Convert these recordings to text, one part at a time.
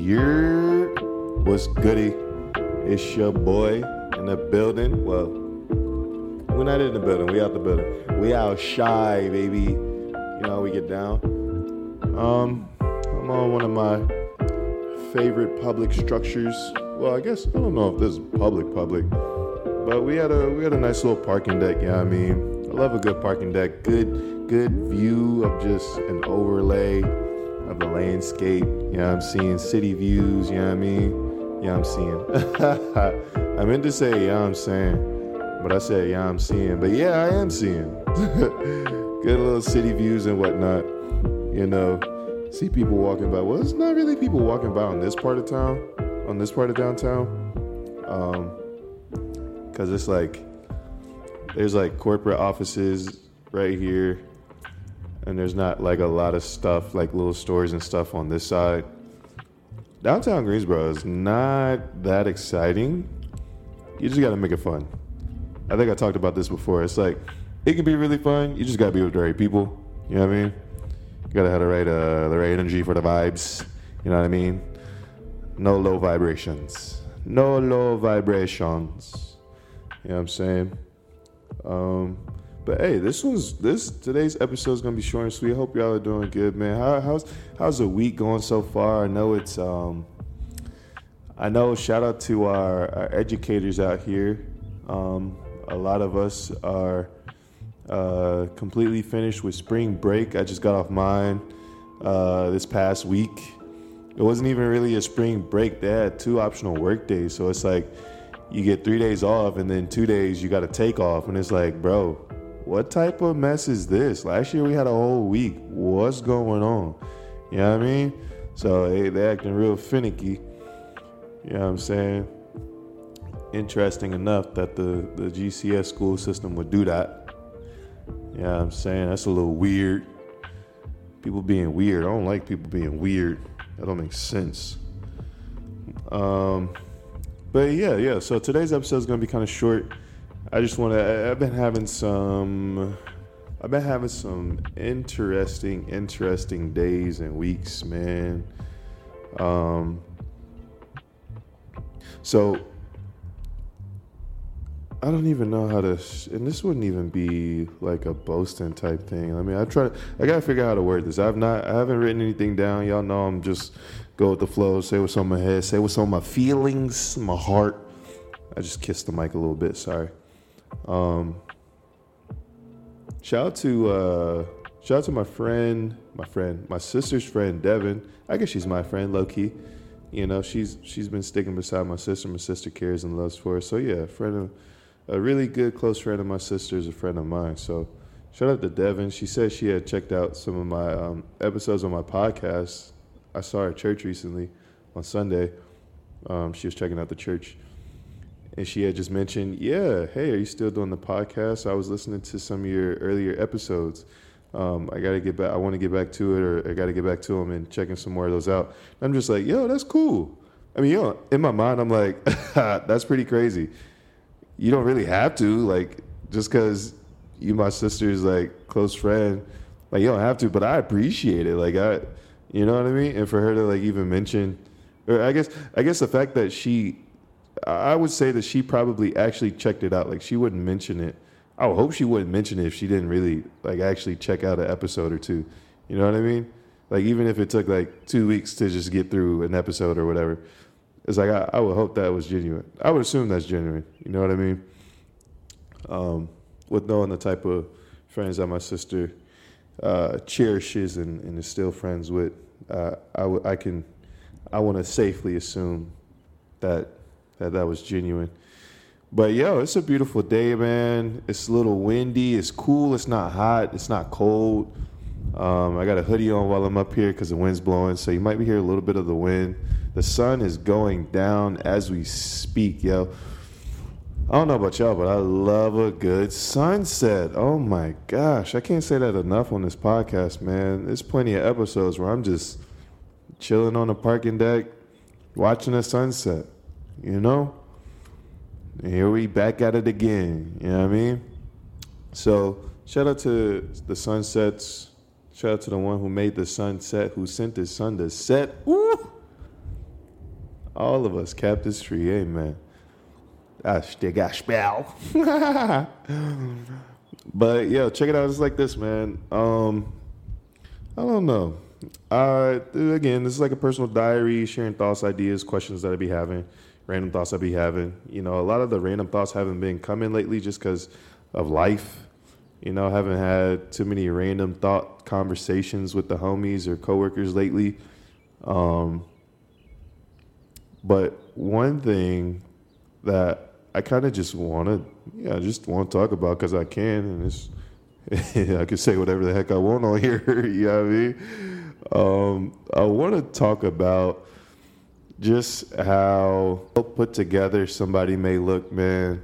Year was goody. It's your boy in the building. Well, we're not in the building. We out the building. We out shy, baby. You know how we get down. Um, I'm on one of my favorite public structures. Well, I guess I don't know if this is public public, but we had a we had a nice little parking deck. Yeah, I mean, I love a good parking deck. Good good view of just an overlay of the landscape. You know, I'm seeing city views. You know what I mean? Yeah, I'm seeing. I meant to say, yeah, I'm saying, but I said, yeah, I'm seeing. But yeah, I am seeing. good little city views and whatnot. You know, see people walking by. Well, it's not really people walking by on this part of town, on this part of downtown, um, because it's like there's like corporate offices right here, and there's not like a lot of stuff like little stores and stuff on this side. Downtown Greensboro is not that exciting. You just got to make it fun. I think I talked about this before. It's like it can be really fun. You just got to be with the right people. You know what I mean? You gotta have the right uh, the right energy for the vibes. You know what I mean? No low vibrations. No low vibrations. You know what I'm saying? Um, but hey, this was this today's episode is gonna be short and sweet. I hope y'all are doing good, man. How, how's how's the week going so far? I know it's um, I know. Shout out to our, our educators out here. Um, a lot of us are uh, completely finished with spring break. I just got off mine uh, this past week. It wasn't even really a spring break. They had two optional work days, so it's like you get three days off, and then two days you got to take off, and it's like, bro, what type of mess is this? Last year we had a whole week. What's going on? You know what I mean? So hey, they're acting real finicky. You know what I'm saying? Interesting enough that the, the GCS school system would do that. Yeah, I'm saying that's a little weird. People being weird. I don't like people being weird. That don't make sense. Um, but yeah, yeah. So today's episode is gonna be kind of short. I just want to. I've been having some. I've been having some interesting, interesting days and weeks, man. Um. So I don't even know how to, and this wouldn't even be like a boasting type thing. I mean, I try, I gotta figure out how to word this. I've not, I haven't written anything down. Y'all know I'm just go with the flow, say what's on my head, say what's on my feelings, my heart. I just kissed the mic a little bit. Sorry. Um, shout out to, uh, shout out to my friend, my friend, my sister's friend, Devin. I guess she's my friend, low key. You know, she's she's been sticking beside my sister. My sister cares and loves for her. So yeah, friend of a really good close friend of my sister is a friend of mine. So shout out to Devin. She said she had checked out some of my um, episodes on my podcast. I saw her at church recently on Sunday. Um, she was checking out the church. And she had just mentioned, yeah, hey, are you still doing the podcast? I was listening to some of your earlier episodes. Um, I got to get back. I want to get back to it, or I got to get back to them and checking some more of those out. And I'm just like, yo, that's cool. I mean, yo, in my mind, I'm like, that's pretty crazy you don't really have to like just because you my sister's like close friend like you don't have to but i appreciate it like i you know what i mean and for her to like even mention or i guess i guess the fact that she i would say that she probably actually checked it out like she wouldn't mention it i would hope she wouldn't mention it if she didn't really like actually check out an episode or two you know what i mean like even if it took like two weeks to just get through an episode or whatever it's like I, I would hope that was genuine. I would assume that's genuine. You know what I mean? Um, with knowing the type of friends that my sister uh, cherishes and, and, is still friends with, uh, I, w- I can, I want to safely assume that, that that was genuine. But yo, it's a beautiful day, man. It's a little windy. It's cool. It's not hot. It's not cold. Um, I got a hoodie on while I'm up here because the wind's blowing, so you might be hearing a little bit of the wind. The sun is going down as we speak, yo. I don't know about y'all, but I love a good sunset. Oh my gosh, I can't say that enough on this podcast, man. There's plenty of episodes where I'm just chilling on the parking deck, watching a sunset. You know, here we back at it again. You know what I mean? So shout out to the sunsets Shout out to the one who made the sun set, who sent his sun to set. All of us kept this tree. Amen. That's the gospel. but yeah, check it out. It's like this, man. Um, I don't know. Uh, again, this is like a personal diary, sharing thoughts, ideas, questions that I be having, random thoughts I be having. You know, a lot of the random thoughts haven't been coming lately just because of life. You know, I haven't had too many random thought conversations with the homies or coworkers lately. Um, but one thing that I kind of just want to, yeah, I just want to talk about because I can, and it's, I can say whatever the heck I want on here. you know what I mean? Um, I want to talk about just how put together somebody may look, man.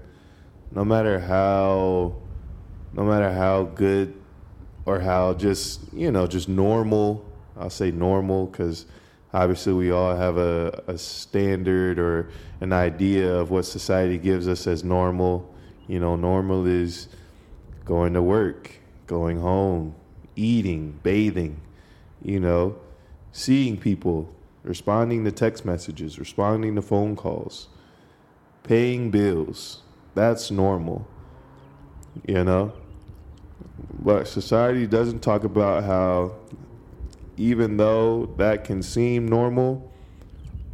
No matter how, no matter how good or how just you know just normal. I'll say normal because obviously we all have a, a standard or an idea of what society gives us as normal. You know, normal is going to work, going home, eating, bathing, you know, seeing people, responding to text messages, responding to phone calls, paying bills. That's normal, you know? But society doesn't talk about how even though that can seem normal,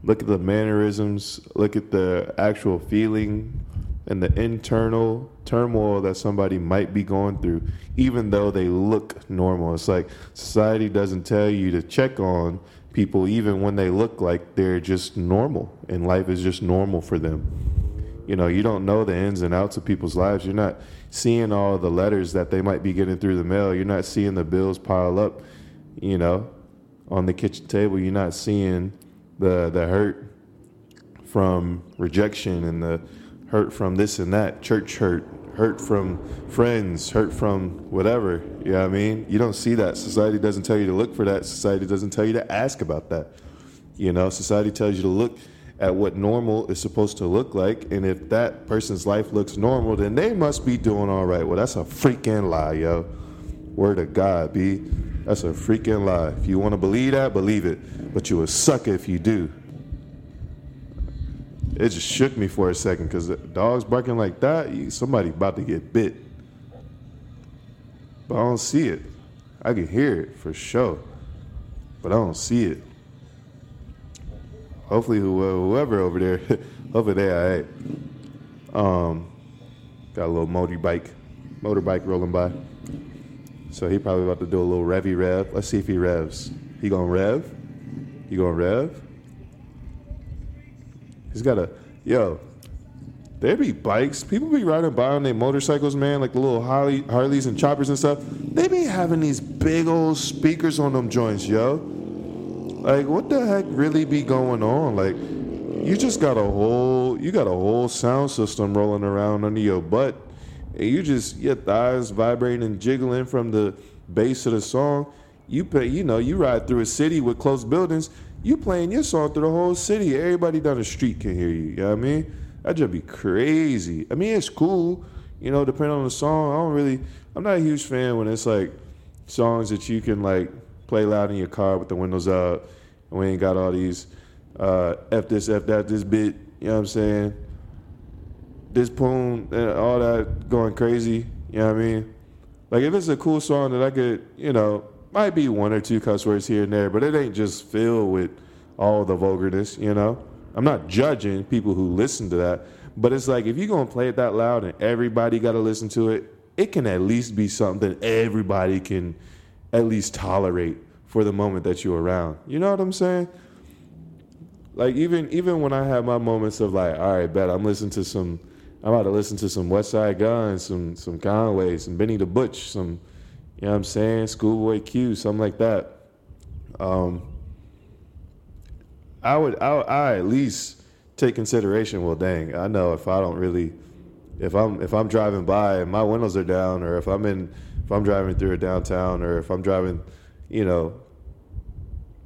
look at the mannerisms, look at the actual feeling and the internal turmoil that somebody might be going through, even though they look normal. It's like society doesn't tell you to check on people even when they look like they're just normal and life is just normal for them. You know, you don't know the ins and outs of people's lives. You're not seeing all the letters that they might be getting through the mail. You're not seeing the bills pile up you know, on the kitchen table. You're not seeing the the hurt from rejection and the hurt from this and that, church hurt, hurt from friends, hurt from whatever. You know what I mean? You don't see that. Society doesn't tell you to look for that. Society doesn't tell you to ask about that. You know, society tells you to look at what normal is supposed to look like. And if that person's life looks normal, then they must be doing all right. Well, that's a freaking lie, yo. Word of God, B. That's a freaking lie. If you want to believe that, believe it. But you a sucker if you do. It just shook me for a second because dogs barking like that, somebody about to get bit. But I don't see it. I can hear it for sure, but I don't see it. Hopefully, whoever over there, over there, all right. Um, got a little motorbike, motorbike rolling by. So he probably about to do a little revy rev. Let's see if he revs. He gonna rev? He gonna rev? He's got a yo. There be bikes. People be riding by on their motorcycles, man, like the little Harley, Harleys and choppers and stuff. They be having these big old speakers on them joints, yo. Like, what the heck really be going on? Like, you just got a whole, you got a whole sound system rolling around under your butt and you just your thighs vibrating and jiggling from the bass of the song. You pay, you know, you ride through a city with close buildings. You playing your song through the whole city. Everybody down the street can hear you. You know what I mean? That'd just be crazy. I mean, it's cool, you know, depending on the song. I don't really, I'm not a huge fan when it's like songs that you can like play loud in your car with the windows up, and we ain't got all these uh, f this, f that, this bit. You know what I'm saying? this poem and all that going crazy. You know what I mean? Like if it's a cool song that I could, you know, might be one or two cuss words here and there, but it ain't just filled with all the vulgarness. You know, I'm not judging people who listen to that, but it's like if you're gonna play it that loud and everybody got to listen to it, it can at least be something everybody can at least tolerate for the moment that you're around. You know what I'm saying? Like even even when I have my moments of like, all right, bet I'm listening to some I'm about to listen to some Westside Gunn, some some Conway, some Benny the Butch, some you know what I'm saying, Schoolboy Q, something like that. Um, I would I, I at least take consideration. Well, dang, I know if I don't really, if I'm if I'm driving by and my windows are down, or if I'm in if I'm driving through a downtown, or if I'm driving, you know,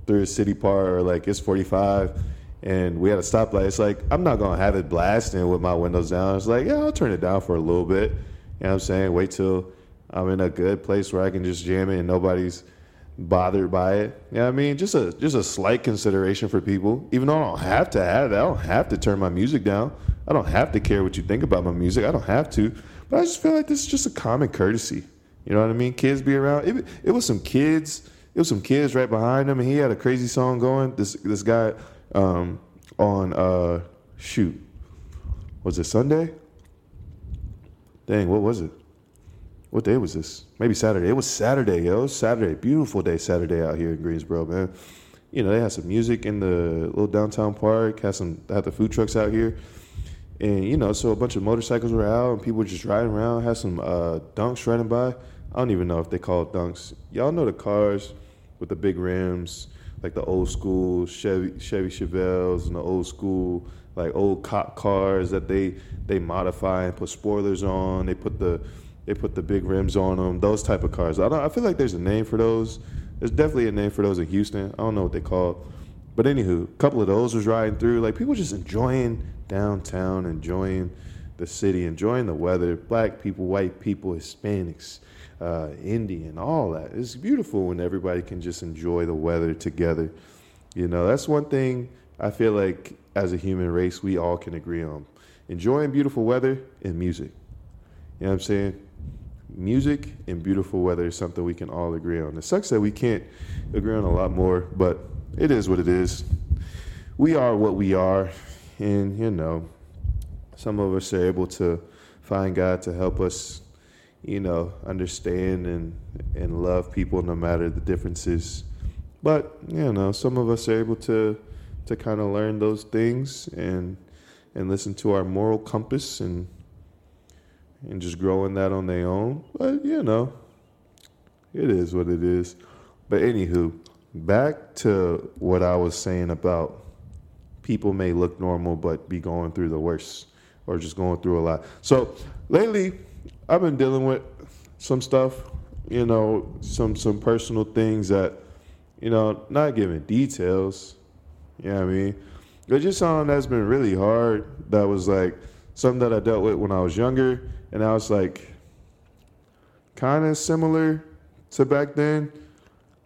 through a city park, or like it's 45 and we had a stoplight. It's like I'm not gonna have it blasting with my windows down. It's like yeah, I'll turn it down for a little bit. You know what I'm saying? Wait till I'm in a good place where I can just jam it and nobody's bothered by it. Yeah, you know what I mean, just a just a slight consideration for people. Even though I don't have to have it, I don't have to turn my music down. I don't have to care what you think about my music. I don't have to. But I just feel like this is just a common courtesy. You know what I mean? Kids be around. It, it was some kids. It was some kids right behind him, and he had a crazy song going. This this guy um, on uh, shoot, was it Sunday? Dang, what was it? What day was this? Maybe Saturday. It was Saturday, yo. It was Saturday. Beautiful day Saturday out here in Greensboro, man. You know, they had some music in the little downtown park, had some had the food trucks out here. And, you know, so a bunch of motorcycles were out and people were just riding around, had some uh, donks riding by. I don't even know if they call it donks. Y'all know the cars with the big rims, like the old school Chevy Chevy Chevelles and the old school like old cop cars that they they modify and put spoilers on. They put the they put the big rims on them. Those type of cars. I don't. I feel like there's a name for those. There's definitely a name for those in Houston. I don't know what they call. But anywho, a couple of those was riding through. Like people just enjoying downtown, enjoying the city, enjoying the weather. Black people, white people, Hispanics, uh, Indian, all that. It's beautiful when everybody can just enjoy the weather together. You know, that's one thing I feel like as a human race we all can agree on: enjoying beautiful weather and music. You know what I'm saying? Music and beautiful weather is something we can all agree on. It sucks that we can't agree on a lot more, but it is what it is. We are what we are, and you know, some of us are able to find God to help us, you know, understand and and love people no matter the differences. But you know, some of us are able to to kind of learn those things and and listen to our moral compass and and just growing that on their own. But you know, it is what it is. But anywho, back to what I was saying about people may look normal but be going through the worst or just going through a lot. So lately, I've been dealing with some stuff, you know, some some personal things that, you know, not giving details. You know what I mean? But just something that's been really hard. That was like something that I dealt with when I was younger and I was like, kind of similar to back then,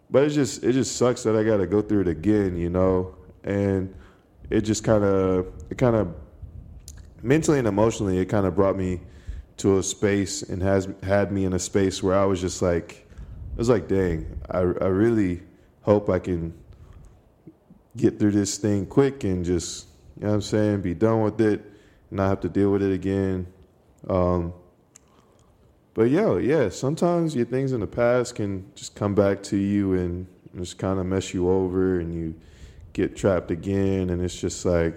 but it just it just sucks that I got to go through it again, you know, and it just kind of it kind of mentally and emotionally it kind of brought me to a space and has had me in a space where I was just like, it was like, dang, I I really hope I can get through this thing quick and just you know what I'm saying, be done with it, and not have to deal with it again um, but yo, yeah, sometimes your things in the past can just come back to you and just kind of mess you over, and you get trapped again, and it's just like,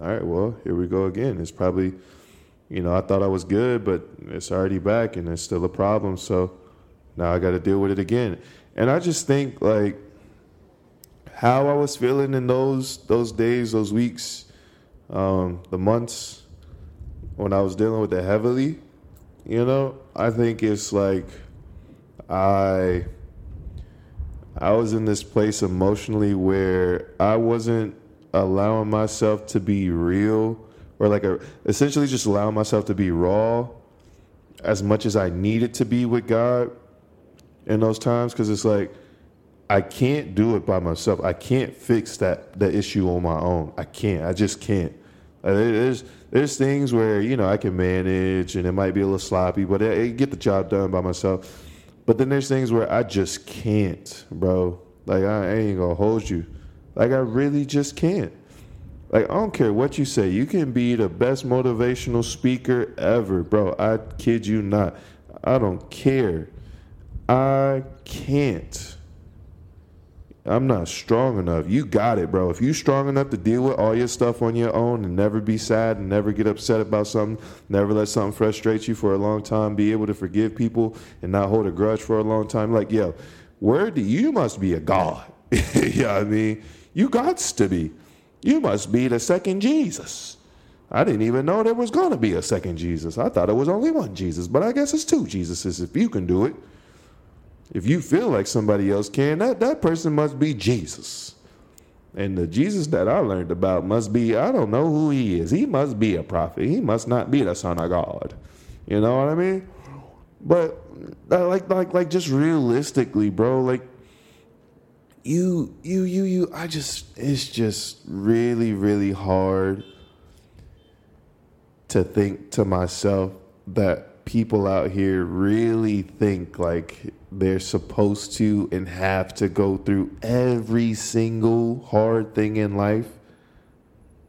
all right, well, here we go again. It's probably, you know, I thought I was good, but it's already back, and it's still a problem. So now I got to deal with it again. And I just think like how I was feeling in those those days, those weeks, um, the months when I was dealing with it heavily, you know, I think it's like I I was in this place emotionally where I wasn't allowing myself to be real or like a, essentially just allowing myself to be raw as much as I needed to be with God in those times because it's like I can't do it by myself. I can't fix that that issue on my own. I can't. I just can't. Uh, like, there's there's things where you know I can manage and it might be a little sloppy, but I, I get the job done by myself. But then there's things where I just can't, bro. Like I ain't gonna hold you. Like I really just can't. Like I don't care what you say. You can be the best motivational speaker ever, bro. I kid you not. I don't care. I can't. I'm not strong enough. You got it, bro. If you're strong enough to deal with all your stuff on your own and never be sad and never get upset about something, never let something frustrate you for a long time, be able to forgive people and not hold a grudge for a long time, like, yo, where do you must be a god? yeah, I mean, you got to be. You must be the second Jesus. I didn't even know there was gonna be a second Jesus. I thought it was only one Jesus, but I guess it's two Jesuses if you can do it. If you feel like somebody else can, that, that person must be Jesus. And the Jesus that I learned about must be, I don't know who he is. He must be a prophet. He must not be the son of God. You know what I mean? But uh, like like like just realistically, bro, like you, you, you, you. I just, it's just really, really hard to think to myself that people out here really think like they're supposed to and have to go through every single hard thing in life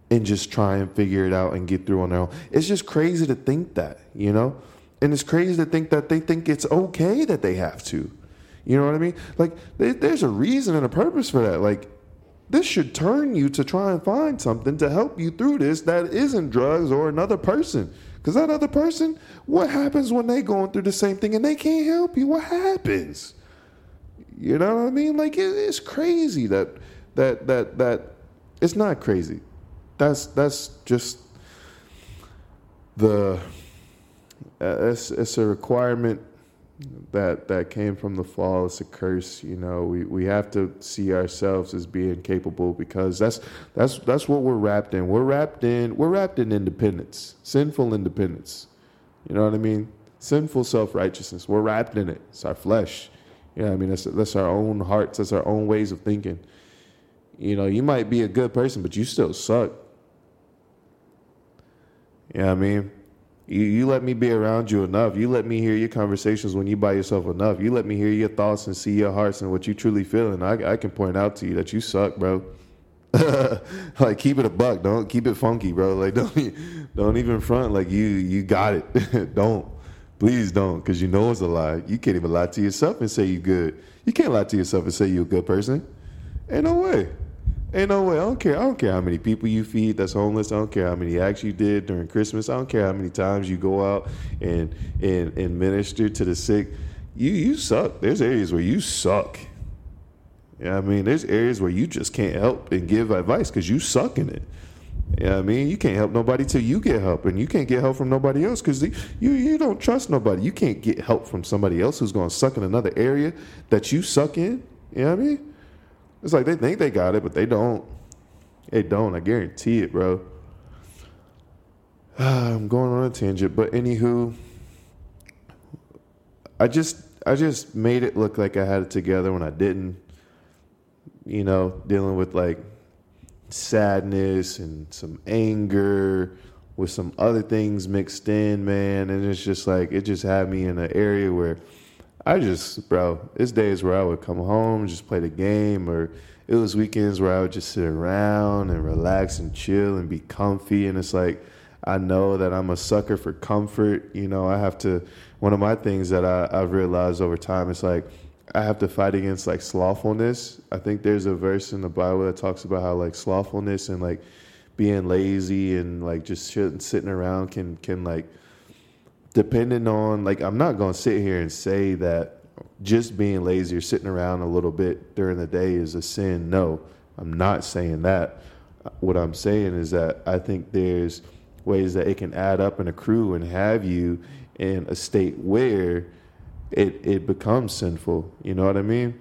and just try and figure it out and get through on their own. It's just crazy to think that, you know? And it's crazy to think that they think it's okay that they have to. You know what I mean? Like, there's a reason and a purpose for that. Like, this should turn you to try and find something to help you through this that isn't drugs or another person. Because that other person, what happens when they going through the same thing and they can't help you? What happens? You know what I mean? Like, it, it's crazy that that that that it's not crazy that's that's just the uh, it's, it's a requirement that that came from the fall. It's a curse, you know. We we have to see ourselves as being capable because that's that's that's what we're wrapped in. We're wrapped in we're wrapped in independence, sinful independence. You know what I mean? Sinful self righteousness. We're wrapped in it. It's our flesh. You know I mean? That's that's our own hearts. That's our own ways of thinking. You know, you might be a good person, but you still suck. You know what I mean? You, you let me be around you enough. You let me hear your conversations when you by yourself enough. You let me hear your thoughts and see your hearts and what you truly feel. And I, I can point out to you that you suck, bro. like keep it a buck. Don't keep it funky, bro. Like don't don't even front like you you got it. don't. Please don't, because you know it's a lie. You can't even lie to yourself and say you good. You can't lie to yourself and say you're a good person. Ain't no way. Ain't no way. I don't care. I don't care how many people you feed that's homeless. I don't care how many acts you did during Christmas. I don't care how many times you go out and and, and minister to the sick. You you suck. There's areas where you suck. Yeah, I mean, there's areas where you just can't help and give advice because you suck in it. Yeah, I mean, you can't help nobody till you get help, and you can't get help from nobody else because you you don't trust nobody. You can't get help from somebody else who's going to suck in another area that you suck in. You know what I mean? It's like they think they got it, but they don't. They don't. I guarantee it, bro. I'm going on a tangent, but anywho, I just I just made it look like I had it together when I didn't. You know, dealing with like sadness and some anger with some other things mixed in, man, and it's just like it just had me in an area where I just, bro, it's days where I would come home, just play the game, or it was weekends where I would just sit around and relax and chill and be comfy. And it's like, I know that I'm a sucker for comfort. You know, I have to, one of my things that I, I've realized over time is like, I have to fight against like slothfulness. I think there's a verse in the Bible that talks about how like slothfulness and like being lazy and like just sitting around can, can like, depending on like I'm not going to sit here and say that just being lazy or sitting around a little bit during the day is a sin. No, I'm not saying that. What I'm saying is that I think there's ways that it can add up and accrue and have you in a state where it it becomes sinful. You know what I mean?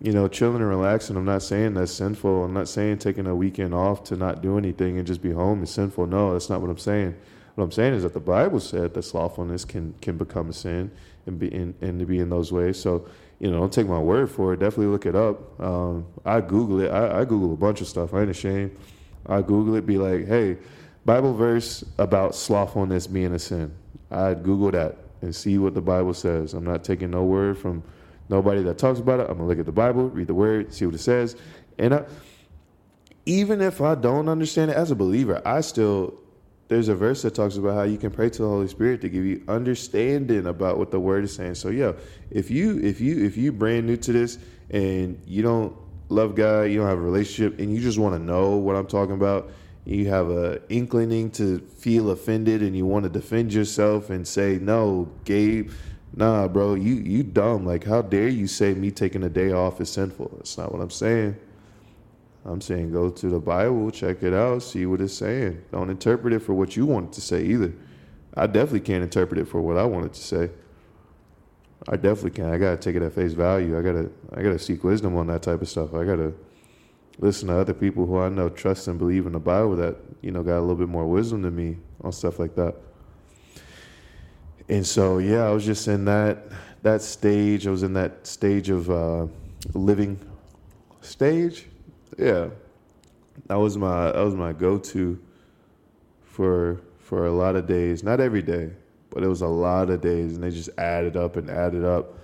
You know, chilling and relaxing. I'm not saying that's sinful. I'm not saying taking a weekend off to not do anything and just be home is sinful. No, that's not what I'm saying. What I'm saying is that the Bible said that slothfulness can can become a sin and be in, and to be in those ways. So you know, don't take my word for it. Definitely look it up. Um, I Google it. I, I, Google a bunch of stuff. I ain't ashamed. I Google it. Be like, hey, Bible verse about slothfulness being a sin. I'd Google that and see what the Bible says. I'm not taking no word from nobody that talks about it. I'm gonna look at the Bible, read the word, see what it says, and I, even if I don't understand it as a believer, I still there's a verse that talks about how you can pray to the Holy Spirit to give you understanding about what the word is saying. So yeah, if you if you if you brand new to this and you don't love God, you don't have a relationship, and you just want to know what I'm talking about, you have a inkling to feel offended and you want to defend yourself and say, No, Gabe, nah, bro, you you dumb. Like how dare you say me taking a day off is sinful? That's not what I'm saying. I'm saying go to the Bible, check it out, see what it's saying. Don't interpret it for what you want it to say either. I definitely can't interpret it for what I want it to say. I definitely can't. I gotta take it at face value. I gotta I gotta seek wisdom on that type of stuff. I gotta listen to other people who I know trust and believe in the Bible that, you know, got a little bit more wisdom than me on stuff like that. And so yeah, I was just in that that stage. I was in that stage of uh, living stage, yeah, that was my that was my go to for for a lot of days. Not every day, but it was a lot of days, and they just added up and added up.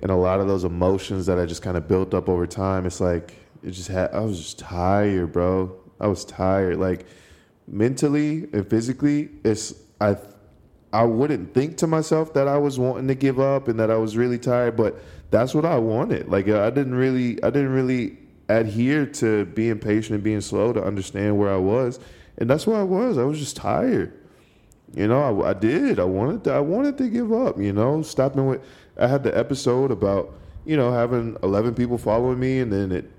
And a lot of those emotions that I just kind of built up over time, it's like it just had. I was just tired, bro. I was tired, like mentally and physically. It's I. I wouldn't think to myself that I was wanting to give up and that I was really tired, but that's what I wanted. Like I didn't really, I didn't really adhere to being patient and being slow to understand where I was, and that's where I was. I was just tired. You know, I, I did. I wanted. To, I wanted to give up. You know, stopping with. I had the episode about you know having eleven people following me, and then it,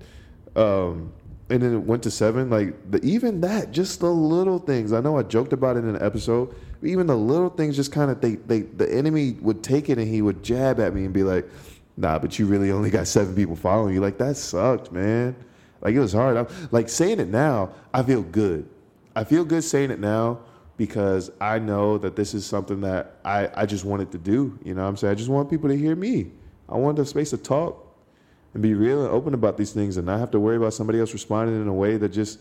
um, and then it went to seven. Like the, even that, just the little things. I know I joked about it in an episode. But even the little things, just kind of they, they, the enemy would take it and he would jab at me and be like, "Nah, but you really only got seven people following you." Like that sucked, man. Like it was hard. I'm, like saying it now, I feel good. I feel good saying it now because I know that this is something that I, I just wanted to do. You know what I'm saying? I just want people to hear me. I want a space to talk and be real and open about these things and not have to worry about somebody else responding in a way that just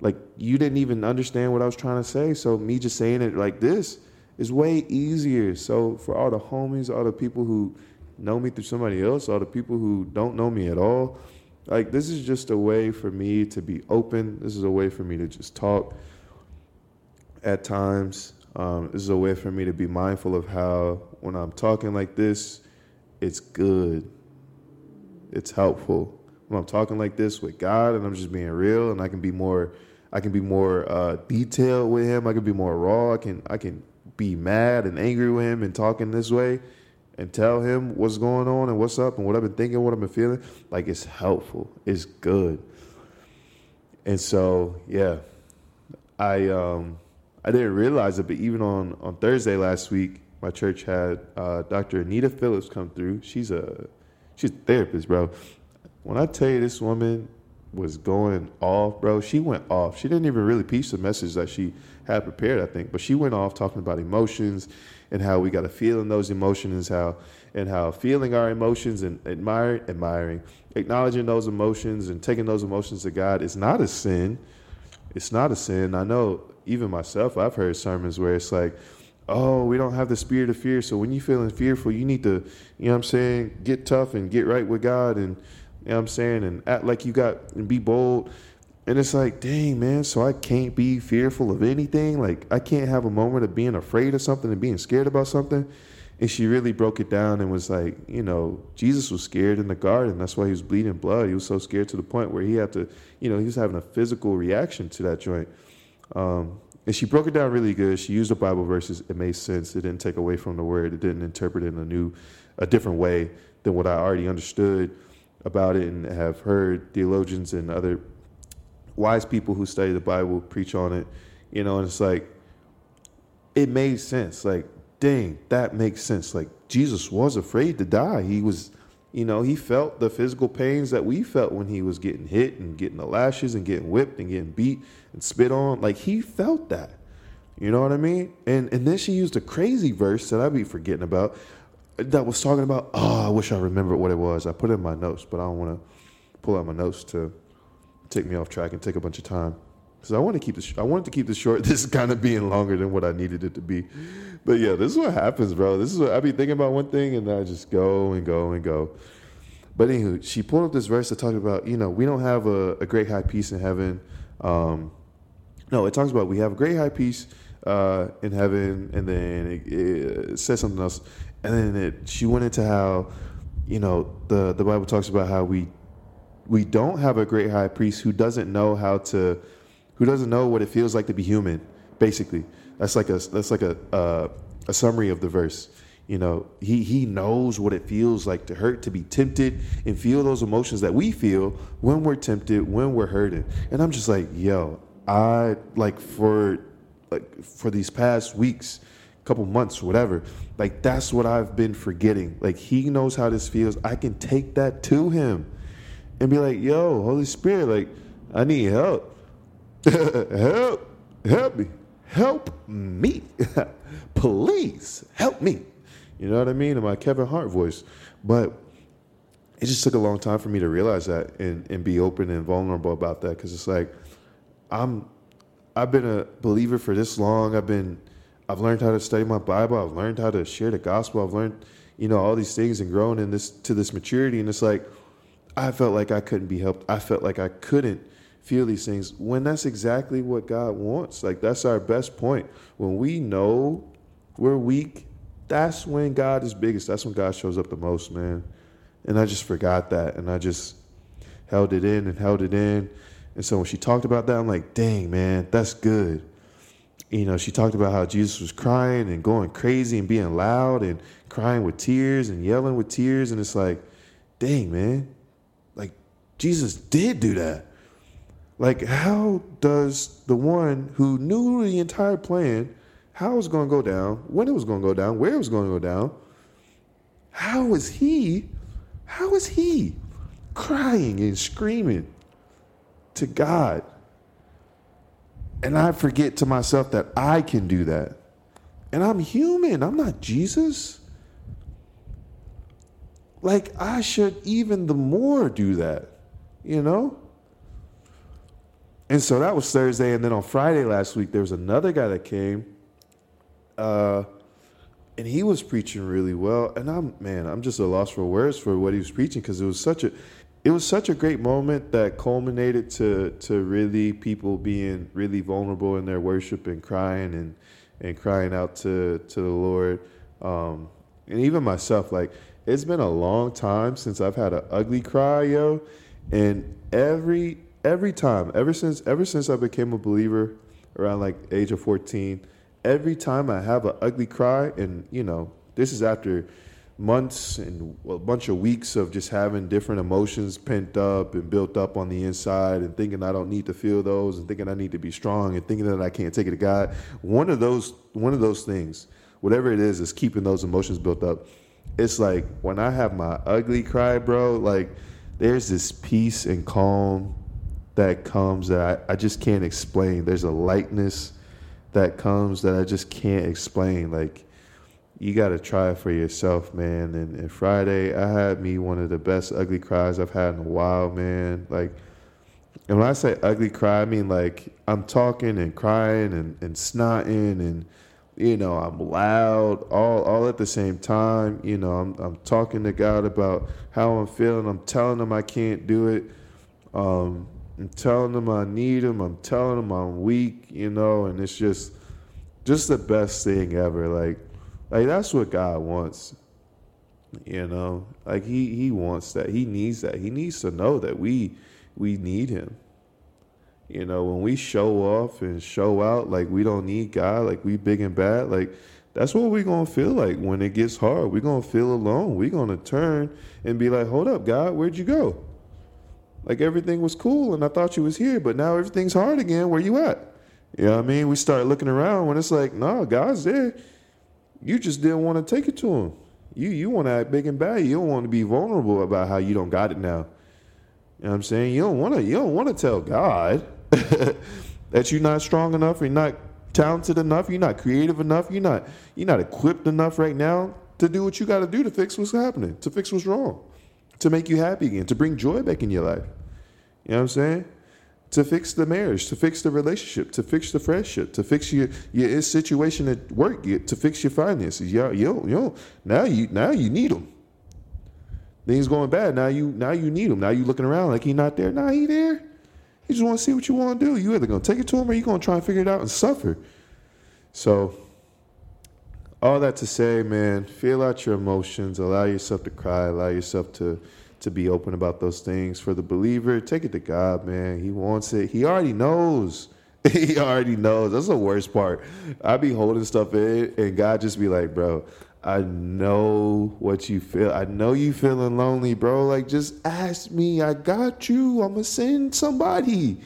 like you didn't even understand what I was trying to say. So me just saying it like this is way easier. So for all the homies, all the people who know me through somebody else, all the people who don't know me at all, like this is just a way for me to be open. This is a way for me to just talk at times. Um, this is a way for me to be mindful of how when I'm talking like this, it's good it's helpful when I'm talking like this with God and I'm just being real and I can be more I can be more uh, detailed with him. I can be more raw. I can I can be mad and angry with him and talking this way and tell him what's going on and what's up and what I've been thinking, what I've been feeling. Like it's helpful. It's good. And so yeah, I um I didn't realize it, but even on on Thursday last week, my church had uh, Dr. Anita Phillips come through. She's a She's a therapist, bro. When I tell you this woman was going off, bro, she went off. She didn't even really piece the message that she had prepared, I think, but she went off talking about emotions and how we got to feel in those emotions, how and how feeling our emotions and admiring, admiring, acknowledging those emotions and taking those emotions to God is not a sin. It's not a sin. I know even myself, I've heard sermons where it's like, oh, we don't have the spirit of fear. So when you're feeling fearful, you need to, you know what I'm saying, get tough and get right with God and, you know what I'm saying, and act like you got, and be bold. And it's like, dang, man, so I can't be fearful of anything? Like, I can't have a moment of being afraid of something and being scared about something? And she really broke it down and was like, you know, Jesus was scared in the garden. That's why he was bleeding blood. He was so scared to the point where he had to, you know, he was having a physical reaction to that joint. Um, and she broke it down really good. She used the Bible verses. It made sense. It didn't take away from the word. It didn't interpret it in a new, a different way than what I already understood about it and have heard theologians and other wise people who study the Bible preach on it. You know, and it's like it made sense. Like, dang, that makes sense. Like Jesus was afraid to die. He was you know, he felt the physical pains that we felt when he was getting hit and getting the lashes and getting whipped and getting beat and spit on. Like he felt that. You know what I mean? And and then she used a crazy verse that I'd be forgetting about that was talking about, oh, I wish I remembered what it was. I put it in my notes, but I don't want to pull out my notes to take me off track and take a bunch of time. because I want to keep this. I wanted to keep this short. This is kind of being longer than what I needed it to be. But yeah, this is what happens, bro. This is what I be thinking about one thing and I just go and go and go. But anywho, she pulled up this verse that talks about, you know, we don't have a, a great high priest in heaven. Um, no, it talks about we have a great high priest uh, in heaven, and then it, it, says something else, and then it, she went into how, you know, the the Bible talks about how we we don't have a great high priest who doesn't know how to, who doesn't know what it feels like to be human, basically. That's like a that's like a uh, a summary of the verse. You know, he he knows what it feels like to hurt, to be tempted, and feel those emotions that we feel when we're tempted, when we're hurting. And I'm just like, yo, I like for like for these past weeks, couple months, whatever. Like that's what I've been forgetting. Like he knows how this feels. I can take that to him and be like, yo, Holy Spirit, like I need help. help. Help me help me. Please help me. You know what I mean? In my Kevin Hart voice. But it just took a long time for me to realize that and, and be open and vulnerable about that because it's like I'm I've been a believer for this long. I've been I've learned how to study my Bible. I've learned how to share the gospel. I've learned you know all these things and grown in this to this maturity. And it's like I felt like I couldn't be helped. I felt like I couldn't feel these things when that's exactly what God wants. Like that's our best point. When we know we're weak, that's when God is biggest. That's when God shows up the most, man. And I just forgot that. And I just held it in and held it in. And so when she talked about that, I'm like, dang, man, that's good. You know, she talked about how Jesus was crying and going crazy and being loud and crying with tears and yelling with tears. And it's like, dang, man, Jesus did do that. Like, how does the one who knew the entire plan, how it was going to go down, when it was going to go down, where it was going to go down, how is he how is he crying and screaming to God? And I forget to myself that I can do that. And I'm human, I'm not Jesus. Like, I should even the more do that, you know? And so that was Thursday. And then on Friday last week, there was another guy that came. Uh, and he was preaching really well. And I'm man, I'm just a loss for words for what he was preaching because it was such a it was such a great moment that culminated to to really people being really vulnerable in their worship and crying and and crying out to to the Lord. Um, and even myself, like it's been a long time since I've had an ugly cry, yo. And every every time, ever since ever since I became a believer around like age of 14, every time I have an ugly cry, and you know, this is after months and a bunch of weeks of just having different emotions pent up and built up on the inside and thinking I don't need to feel those and thinking I need to be strong and thinking that I can't take it to God. One of those one of those things, whatever it is, is keeping those emotions built up. It's like when I have my ugly cry, bro, like there's this peace and calm that comes that I, I just can't explain. There's a lightness that comes that I just can't explain. Like you got to try it for yourself, man. And, and, Friday, I had me one of the best ugly cries I've had in a while, man. Like, and when I say ugly cry, I mean like I'm talking and crying and, and snotting and you know I'm loud all all at the same time. You know I'm I'm talking to God about how I'm feeling. I'm telling him I can't do it. Um, I'm telling him I need him I'm telling him I'm weak, you know, and it's just just the best thing ever. Like like that's what God wants. You know, like he he wants that. He needs that. He needs to know that we we need him. You know, when we show off and show out like we don't need God, like we big and bad, like that's what we're gonna feel like when it gets hard. We're gonna feel alone. We're gonna turn and be like, Hold up, God, where'd you go? Like everything was cool and I thought you was here, but now everything's hard again. Where you at? You know what I mean? We start looking around when it's like, no, God's there. You just didn't want to take it to him. You you want to act big and bad. You don't want to be vulnerable about how you don't got it now. You know what I'm saying? You don't want to you don't want to tell God that you're not strong enough, you're not talented enough, you're not creative enough, you're not you're not equipped enough right now to do what you got to do to fix what's happening, to fix what's wrong to make you happy again, to bring joy back in your life. You know what I'm saying? To fix the marriage, to fix the relationship, to fix the friendship, to fix your your situation at work, to fix your finances. Yo, yo, yo. Now you now you need them. Things going bad. Now you now you need him. Now you looking around like he not there. Nah, he there. He just want to see what you want to do. You either gonna take it to him or you gonna try and figure it out and suffer. So all that to say, man, feel out your emotions, allow yourself to cry, allow yourself to to be open about those things. For the believer, take it to God, man. He wants it. He already knows. he already knows. That's the worst part. I be holding stuff in, and God just be like, bro, I know what you feel. I know you feeling lonely, bro. Like, just ask me. I got you. I'm gonna send somebody.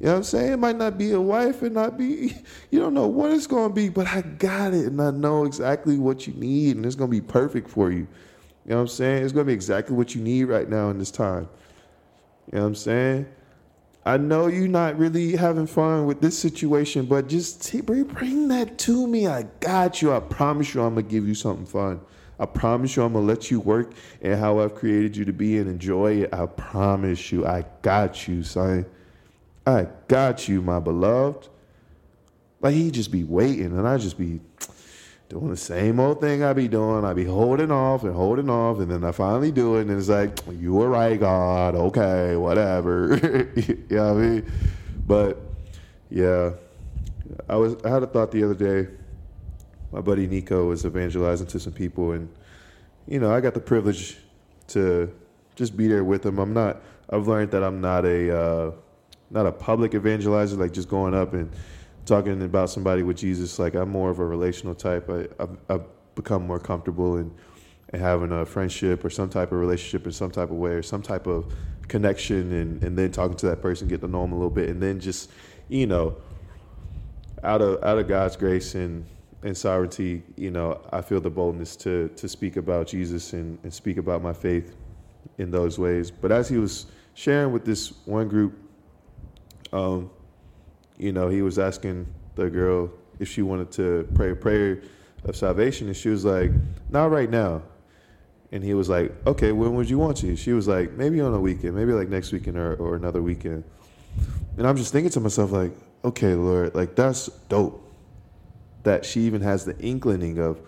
You know what I'm saying? It might not be a wife and not be, you don't know what it's to be, but I got it and I know exactly what you need and it's to be perfect for you. You know what I'm saying? It's to be exactly what you need right now in this time. You know what I'm saying? I know you're not really having fun with this situation, but just bring that to me. I got you. I promise you I'm to give you something fun. I promise you, I'm gonna let you work and how I've created you to be and enjoy it. I promise you, I got you, son. I got you, my beloved. Like he just be waiting, and I just be doing the same old thing I be doing. I be holding off and holding off, and then I finally do it, and it's like, you were right, God. Okay, whatever. you know what I mean? But yeah, I was. I had a thought the other day. My buddy Nico was evangelizing to some people, and you know, I got the privilege to just be there with him. I'm not. I've learned that I'm not a uh, not a public evangelizer, like just going up and talking about somebody with Jesus, like I'm more of a relational type. I, I've, I've become more comfortable in, in, having a friendship or some type of relationship in some type of way or some type of connection and, and then talking to that person, get to know them a little bit, and then just, you know, out of out of God's grace and, and sovereignty, you know, I feel the boldness to to speak about Jesus and, and speak about my faith in those ways. But as he was sharing with this one group, um, you know, he was asking the girl if she wanted to pray a prayer of salvation, and she was like, "Not right now." And he was like, "Okay, when would you want to?" She was like, "Maybe on a weekend, maybe like next weekend or, or another weekend." And I'm just thinking to myself, like, "Okay, Lord, like that's dope." That she even has the inkling of,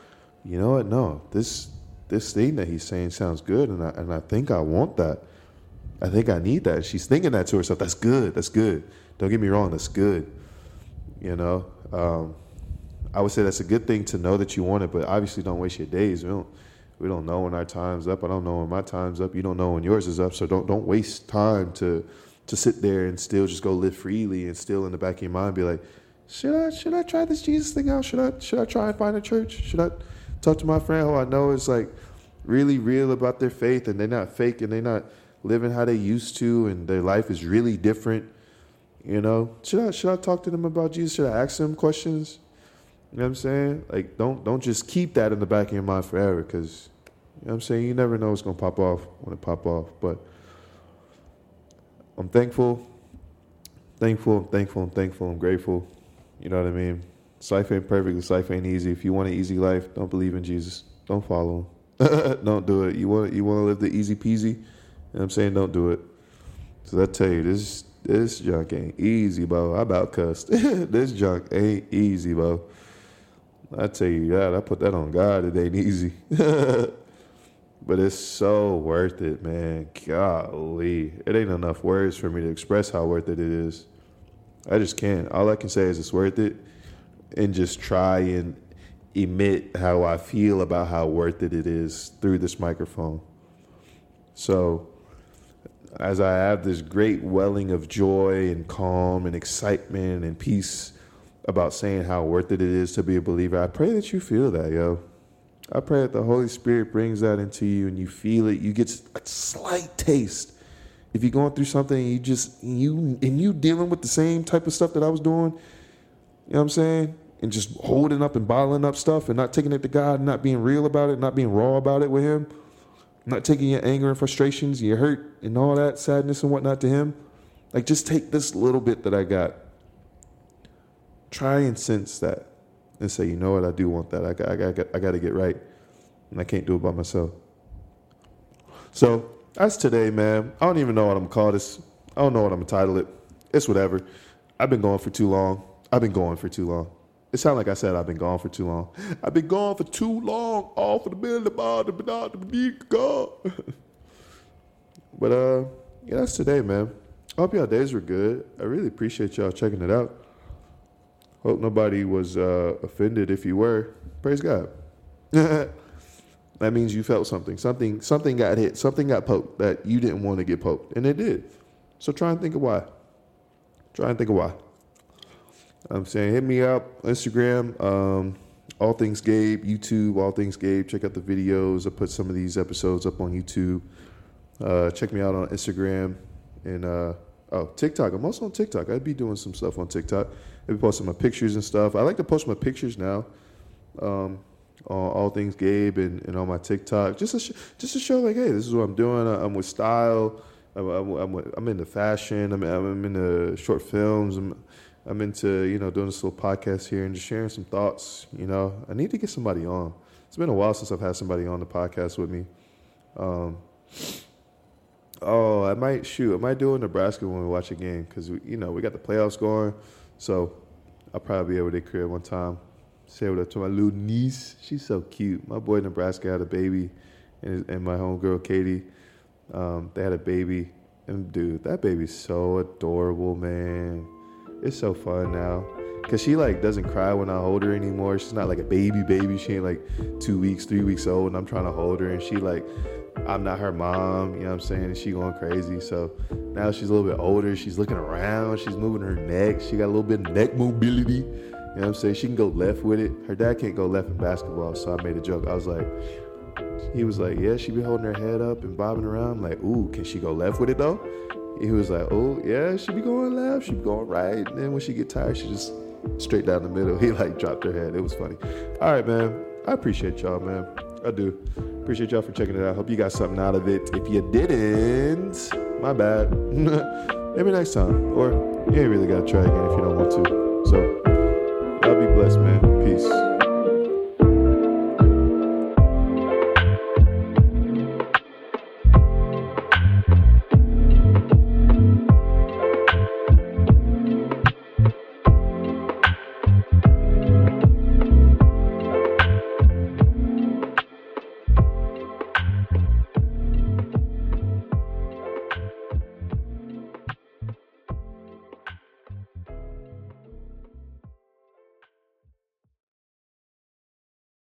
you know what? No, this this thing that he's saying sounds good, and I and I think I want that. I think I need that. She's thinking that to herself. That's good. That's good. Don't get me wrong, that's good. You know, um, I would say that's a good thing to know that you want it, but obviously don't waste your days. We don't we don't know when our time's up. I don't know when my time's up. You don't know when yours is up. So don't don't waste time to to sit there and still just go live freely and still in the back of your mind be like, should I should I try this Jesus thing out? Should I should I try and find a church? Should I talk to my friend who I know is like really real about their faith and they're not fake and they're not living how they used to and their life is really different you know, should I should I talk to them about Jesus? Should I ask them questions? You know what I'm saying? Like, don't don't just keep that in the back of your mind forever, because you know what I'm saying. You never know what's gonna pop off when it pop off. But I'm thankful, thankful, I'm thankful, I'm thankful, I'm grateful. You know what I mean? Life ain't perfect. Life ain't easy. If you want an easy life, don't believe in Jesus. Don't follow him. don't do it. You want you want to live the easy peasy. You know what I'm saying? Don't do it. So I tell you, this this junk ain't easy, bro. I about cussed. this junk ain't easy, bro. I tell you that. I put that on God. It ain't easy. but it's so worth it, man. Golly. It ain't enough words for me to express how worth it it is. I just can't. All I can say is it's worth it and just try and emit how I feel about how worth it it is through this microphone. So, as I have this great welling of joy and calm and excitement and peace about saying how worth it it is to be a believer, I pray that you feel that, yo. I pray that the Holy Spirit brings that into you and you feel it. You get a slight taste. If you're going through something, you just you and you dealing with the same type of stuff that I was doing, you know what I'm saying? And just holding up and bottling up stuff and not taking it to God, not being real about it, not being raw about it with Him not taking your anger and frustrations, your hurt and all that sadness and whatnot to Him. Like, just take this little bit that I got. Try and sense that and say, you know what, I do want that. I got, I got, I got to get right. And I can't do it by myself. So, that's today, man. I don't even know what I'm going to call this. I don't know what I'm going to title it. It's whatever. I've been going for too long. I've been going for too long. It sounds like I said I've been gone for too long. I've been gone for too long. All for the the bar, the God. But uh, yeah, that's today, man. I hope y'all days were good. I really appreciate y'all checking it out. Hope nobody was uh, offended. If you were, praise God. that means you felt something. Something something got hit. Something got poked that you didn't want to get poked, and it did. So try and think of why. Try and think of why. I'm saying hit me up Instagram, um, all things Gabe, YouTube, all things Gabe. Check out the videos. I put some of these episodes up on YouTube. Uh, check me out on Instagram and uh, oh TikTok. I'm also on TikTok. I'd be doing some stuff on TikTok. I'd be posting my pictures and stuff. I like to post my pictures now. Um, on all things Gabe and, and on my TikTok, just to sh- just to show like, hey, this is what I'm doing. I'm with style. I'm, I'm, I'm, I'm into fashion. I'm, I'm into short films. I'm, I'm into you know doing this little podcast here and just sharing some thoughts. You know, I need to get somebody on. it's been a while since I've had somebody on the podcast with me. Um, oh, I might shoot. I might do in Nebraska when we watch a game because you know we got the playoffs going, so I'll probably be able to crib one time. Say what up to my little niece. She's so cute. My boy Nebraska had a baby, and, and my homegirl Katie, um, they had a baby. And dude, that baby's so adorable, man. It's so fun now. Cause she like doesn't cry when I hold her anymore. She's not like a baby baby. She ain't like two weeks, three weeks old, and I'm trying to hold her, and she like, I'm not her mom. You know what I'm saying? She going crazy. So now she's a little bit older. She's looking around. She's moving her neck. She got a little bit of neck mobility. You know what I'm saying? She can go left with it. Her dad can't go left in basketball, so I made a joke. I was like, he was like, yeah, she be holding her head up and bobbing around. I'm like, ooh, can she go left with it though? He was like, oh yeah, she be going left, she be going right. And then when she get tired, she just straight down the middle. He like dropped her head. It was funny. All right, man. I appreciate y'all, man. I do. Appreciate y'all for checking it out. Hope you got something out of it. If you didn't, my bad. Maybe next time. Or you ain't really gotta try again if you don't want to. So, y'all be blessed, man. Peace.